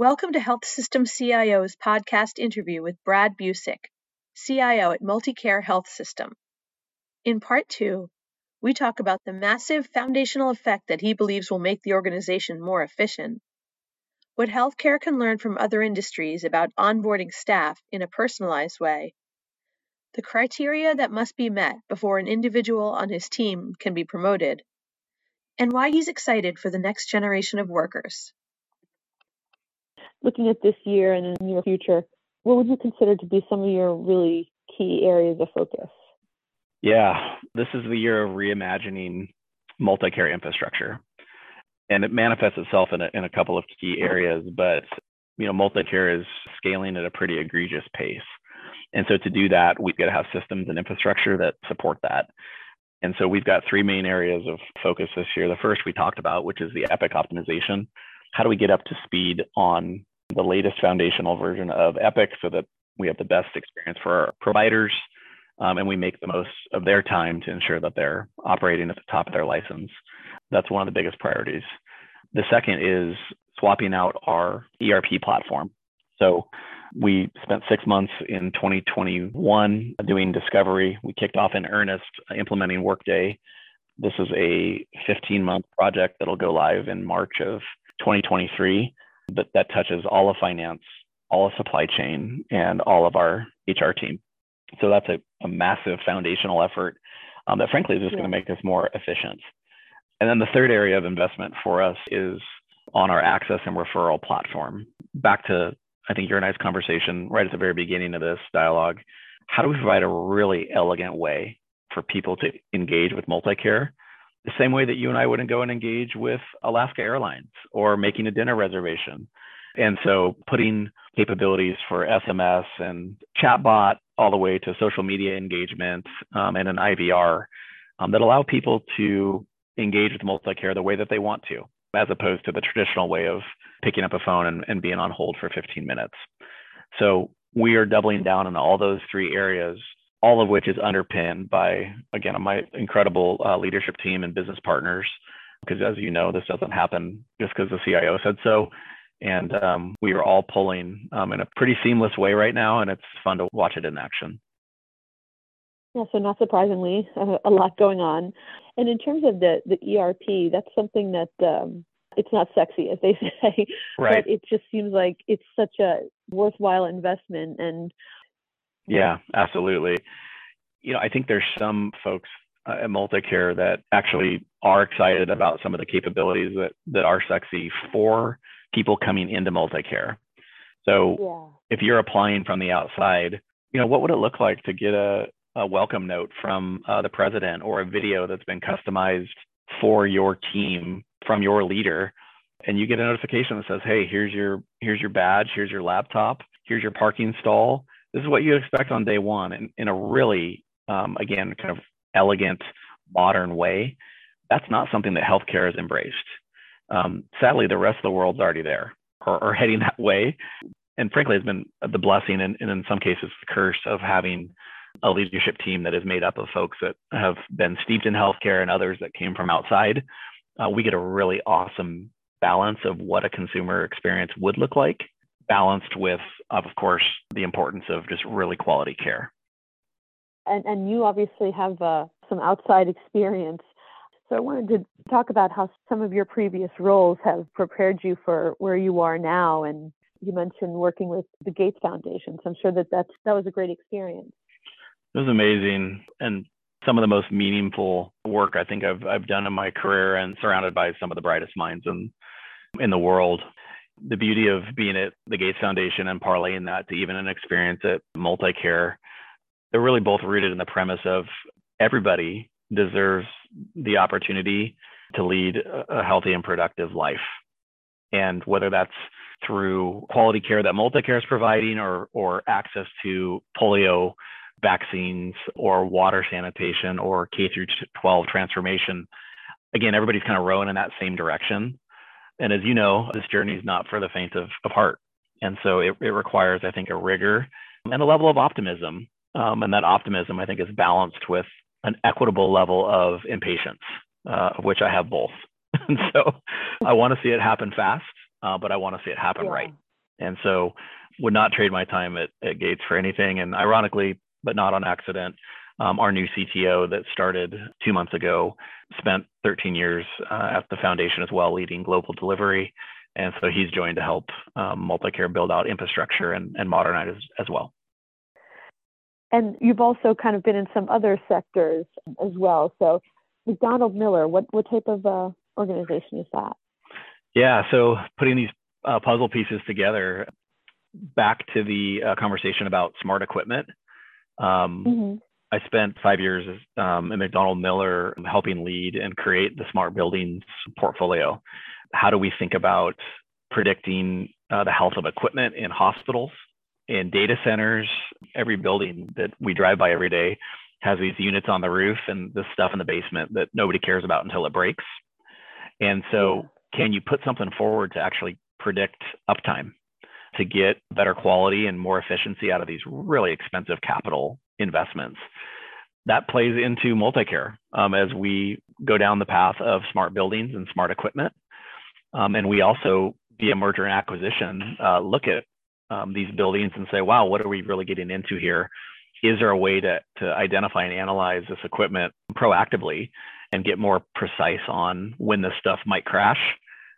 Welcome to Health System CIO's podcast interview with Bradd Busick, CIO at Multicare Health System. In part two, we talk about the massive foundational effect that he believes will make the organization more efficient, what healthcare can learn from other industries about onboarding staff in a personalized way, the criteria that must be met before an individual on his team can be promoted, and why he's excited for the next generation of workers looking at this year and in the near future, what would you consider to be some of your really key areas of focus? Yeah, this is the year of reimagining multi-care infrastructure. And it manifests itself in a, in a couple of key areas, but you know, multi-care is scaling at a pretty egregious pace. And so to do that, we've got to have systems and infrastructure that support that. And so we've got three main areas of focus this year. The first we talked about, which is the Epic optimization. How do we get up to speed on the latest foundational version of Epic so that we have the best experience for our providers um, and we make the most of their time to ensure that they're operating at the top of their license. That's one of the biggest priorities. The second is swapping out our ERP platform. So we spent six months in 2021 doing discovery. We kicked off in earnest implementing Workday. This is a 15 month project that'll go live in March of 2023 but that touches all of finance, all of supply chain, and all of our HR team. So that's a, a massive foundational effort um, that, frankly, is just yeah. going to make us more efficient. And then the third area of investment for us is on our access and referral platform. Back to, I think, your I's conversation right at the very beginning of this dialogue. How do we provide a really elegant way for people to engage with multi-care the same way that you and I wouldn't go and engage with Alaska Airlines or making a dinner reservation. And so putting capabilities for SMS and chatbot all the way to social media engagement um, and an IVR um, that allow people to engage with multi-care the way that they want to, as opposed to the traditional way of picking up a phone and, and being on hold for 15 minutes. So we are doubling down on all those three areas all of which is underpinned by, again, my incredible uh, leadership team and business partners. Because as you know, this doesn't happen just because the CIO said so. And um, we are all pulling um, in a pretty seamless way right now, and it's fun to watch it in action. Yeah, so not surprisingly, a lot going on. And in terms of the the ERP, that's something that um, it's not sexy, as they say, right. but it just seems like it's such a worthwhile investment. And yeah, absolutely. You know, I think there's some folks uh, at Multicare that actually are excited about some of the capabilities that that are sexy for people coming into Multicare. So yeah. if you're applying from the outside, you know, what would it look like to get a, a welcome note from uh, the president or a video that's been customized for your team from your leader and you get a notification that says hey here's your here's your badge here's your laptop here's your parking stall this is what you expect on day one in, in a really, um, again, kind of elegant, modern way. That's not something that healthcare has embraced. Um, sadly, the rest of the world's already there or, or heading that way. And frankly, it's been the blessing and, and in some cases the curse of having a leadership team that is made up of folks that have been steeped in healthcare and others that came from outside. Uh, we get a really awesome balance of what a consumer experience would look like balanced with, of course, the importance of just really quality care. And, and you obviously have uh, some outside experience. So I wanted to talk about how some of your previous roles have prepared you for where you are now. And you mentioned working with the Gates Foundation. So I'm sure that that's, that was a great experience. It was amazing. And some of the most meaningful work I think I've, I've done in my career and surrounded by some of the brightest minds in, in the world the beauty of being at the Gates Foundation and parlaying that to even an experience at multi-care, they're really both rooted in the premise of everybody deserves the opportunity to lead a healthy and productive life. And whether that's through quality care that multi-care is providing or, or access to polio vaccines or water sanitation or K through 12 transformation, again, everybody's kind of rowing in that same direction. And as you know, this journey is not for the faint of, of heart. And so it, it requires, I think, a rigor and a level of optimism. Um, and that optimism, I think, is balanced with an equitable level of impatience, uh, of which I have both. and so I want to see it happen fast, uh, but I want to see it happen yeah. right. And so would not trade my time at, at Gates for anything. And ironically, but not on accident, um, our new CTO that started two months ago spent 13 years uh, at the foundation as well, leading global delivery. And so he's joined to help um, Multicare build out infrastructure and, and modernize as, as well. And you've also kind of been in some other sectors as well. So McDonald Miller, what, what type of uh, organization is that? Yeah, so putting these uh, puzzle pieces together, back to the uh, conversation about smart equipment. Um, mm-hmm. I spent five years um, at McDonald Miller helping lead and create the smart buildings portfolio. How do we think about predicting uh, the health of equipment in hospitals, in data centers? Every building that we drive by every day has these units on the roof and the stuff in the basement that nobody cares about until it breaks. And so, can you put something forward to actually predict uptime to get better quality and more efficiency out of these really expensive capital investments? That plays into multicare um, as we go down the path of smart buildings and smart equipment. Um, and we also, via merger and acquisition, uh, look at um, these buildings and say, wow, what are we really getting into here? Is there a way to, to identify and analyze this equipment proactively and get more precise on when this stuff might crash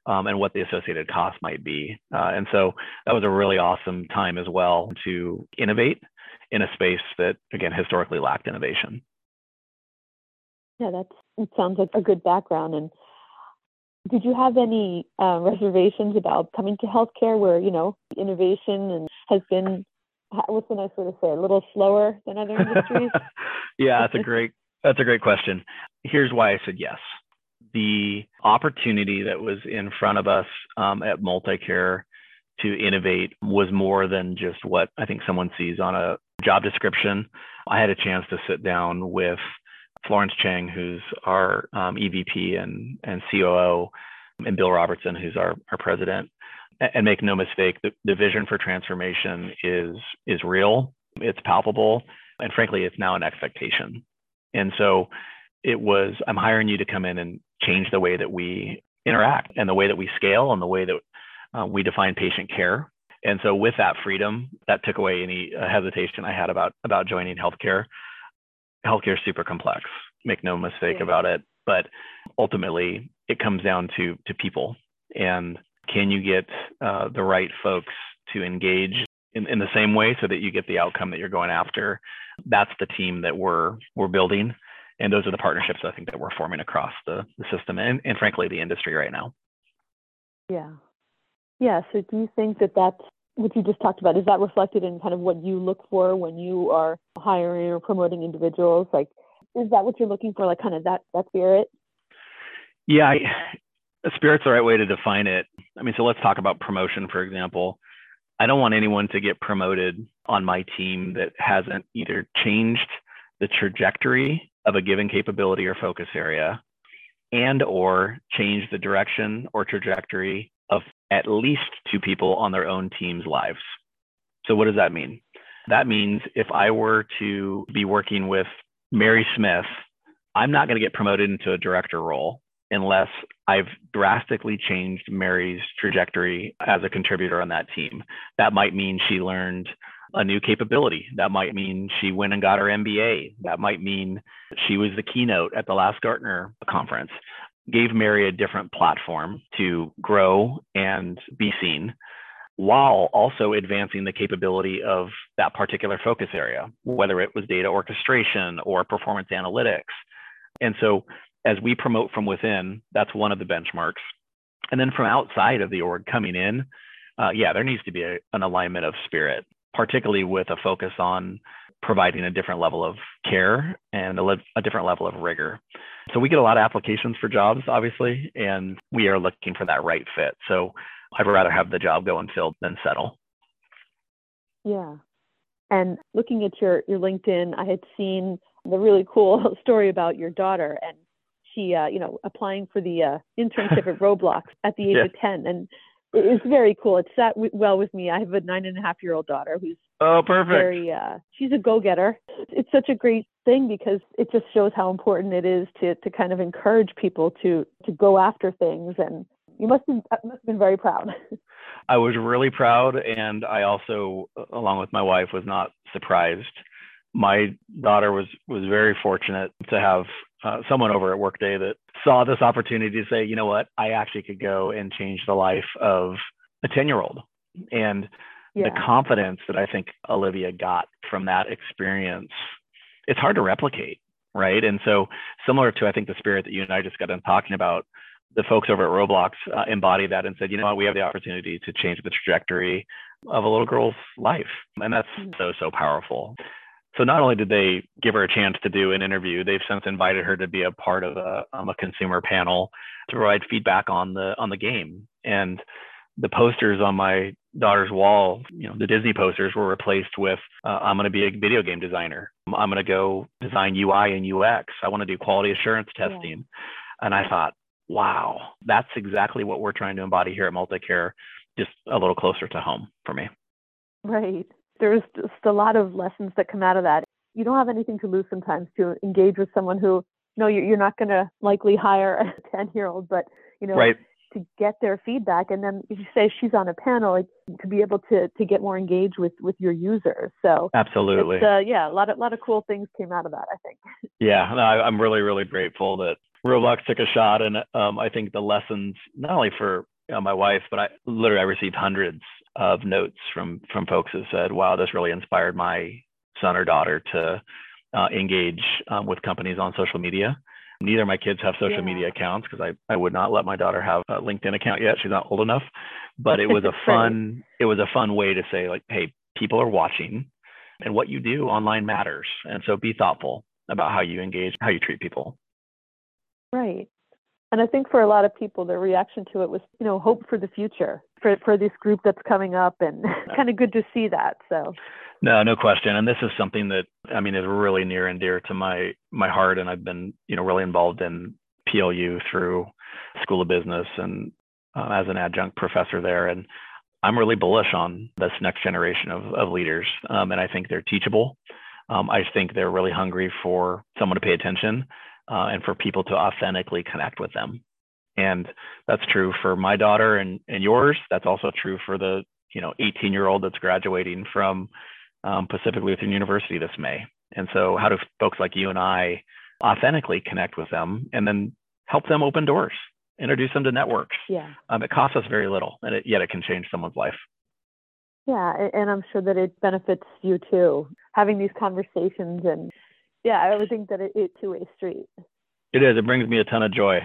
um, and what the associated cost might be. Uh, and so that was a really awesome time as well to innovate in a space that, again, historically lacked innovation. Yeah, that sounds like a good background. And did you have any uh, reservations about coming to healthcare where, you know, innovation and has been, what's the nice way to say, a little slower than other industries? yeah, that's a great, that's a great question. Here's why I said yes. The opportunity that was in front of us um, at Multicare to innovate was more than just what I think someone sees on a job description. I had a chance to sit down with Florence Chang, who's our um, EVP and, and COO, and Bill Robertson, who's our, our president. And make no mistake, the, the vision for transformation is, is real, it's palpable, and frankly, it's now an expectation. And so it was, I'm hiring you to come in and change the way that we interact and the way that we scale and the way that uh, we define patient care. And so with that freedom, that took away any uh, hesitation I had about, about joining healthcare. Healthcare is super complex, make no mistake yeah. about it. But ultimately, it comes down to, to people. And can you get uh, the right folks to engage in, in the same way so that you get the outcome that you're going after? That's the team that we're, we're building and those are the partnerships I think that we're forming across the, the system and, and frankly the industry right now. Yeah, yeah. So do you think that that's what you just talked about? Is that reflected in kind of what you look for when you are hiring or promoting individuals? Like, is that what you're looking for? Like, kind of that that spirit? Yeah, spirit's the right way to define it. I mean, so let's talk about promotion, for example. I don't want anyone to get promoted on my team that hasn't either changed the trajectory of a given capability or focus area and or change the direction or trajectory of at least two people on their own team's lives. So what does that mean? That means if I were to be working with Mary Smith, I'm not going to get promoted into a director role unless I've drastically changed Mary's trajectory as a contributor on that team. That might mean she learned a new capability. That might mean she went and got her MBA. That might mean she was the keynote at the last Gartner conference. Gave Mary a different platform to grow and be seen while also advancing the capability of that particular focus area, whether it was data orchestration or performance analytics. And so as we promote from within, that's one of the benchmarks. And then from outside of the org coming in, uh, yeah, there needs to be a, an alignment of spirit particularly with a focus on providing a different level of care and a, le- a, different level of rigor. So we get a lot of applications for jobs, obviously, and we are looking for that right fit. So I'd rather have the job go unfilled than settle. Yeah. And looking at your, your LinkedIn, I had seen the really cool story about your daughter and she, uh, you know, applying for the uh, internship at Roblox at the age yeah. of 10. And it's very cool. It sat well with me. I have a nine and a half year old daughter who's oh perfect. Very, uh, she's a go getter. It's such a great thing because it just shows how important it is to to kind of encourage people to to go after things and you must have, uh, must have been very proud. I was really proud, and I also, along with my wife, was not surprised. My daughter was was very fortunate to have uh, someone over at Workday that saw this opportunity to say, you know what, I actually could go and change the life of a ten year old, and yeah. the confidence that I think Olivia got from that experience, it's hard to replicate, right? And so, similar to I think the spirit that you and I just got done talking about, the folks over at Roblox uh, embodied that and said, you know what, we have the opportunity to change the trajectory of a little girl's life. And that's mm. so, so powerful. So not only did they give her a chance to do an interview, they've since invited her to be a part of a, um, a consumer panel to provide feedback on the on the game. And the posters on my daughter's wall, you know, the Disney posters were replaced with, uh, I'm going to be a video game designer. I'm going to go design UI and UX. I want to do quality assurance testing. Yeah. And I thought, wow, that's exactly what we're trying to embody here at Multicare, just a little closer to home for me. Right. There's just a lot of lessons that come out of that. You don't have anything to lose sometimes to engage with someone who, no, you're not going to likely hire a 10 year old, but, you know, right. to get their feedback. And then if you say she's on a panel, like, to be able to, to get more engaged with, with your users. So absolutely. Uh, yeah, a lot of, lot of cool things came out of that, I think. Yeah, no, I'm really, really grateful that Roblox took a shot, and um, I think the lessons not only for you know, my wife, but I literally I received hundreds of notes from from folks that said, "Wow, this really inspired my son or daughter to uh, engage um, with companies on social media." Neither of my kids have social yeah. media accounts because I, I would not let my daughter have a LinkedIn account yet. She's not old enough. But it was a fun it was a fun way to say like, hey, people are watching, and what you do online matters. And so be thoughtful about how you engage, how you treat people. Right. And I think for a lot of people, their reaction to it was, you know, hope for the future for, for this group that's coming up and kind of good to see that. So. No, no question. And this is something that, I mean, is really near and dear to my, my heart. And I've been, you know, really involved in PLU through School of Business and uh, as an adjunct professor there. And I'm really bullish on this next generation of, of leaders. Um, and I think they're teachable. Um, I think they're really hungry for someone to pay attention uh, and for people to authentically connect with them. And that's true for my daughter and, and yours. That's also true for the you know 18 year old that's graduating from um, Pacific Lutheran University this May. And so, how do folks like you and I authentically connect with them and then help them open doors, introduce them to networks? Yeah. Um, it costs us very little, and it, yet it can change someone's life. Yeah, and I'm sure that it benefits you too, having these conversations and yeah, I would think that it, it's two way street. It is. It brings me a ton of joy.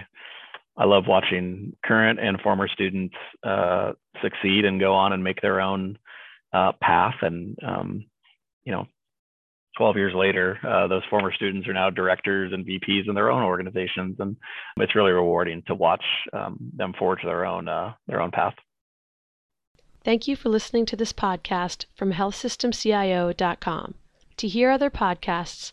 I love watching current and former students uh, succeed and go on and make their own uh, path. And um, you know, 12 years later, uh, those former students are now directors and VPs in their own organizations, and it's really rewarding to watch um, them forge their own uh, their own path. Thank you for listening to this podcast from HealthSystemCIO.com. To hear other podcasts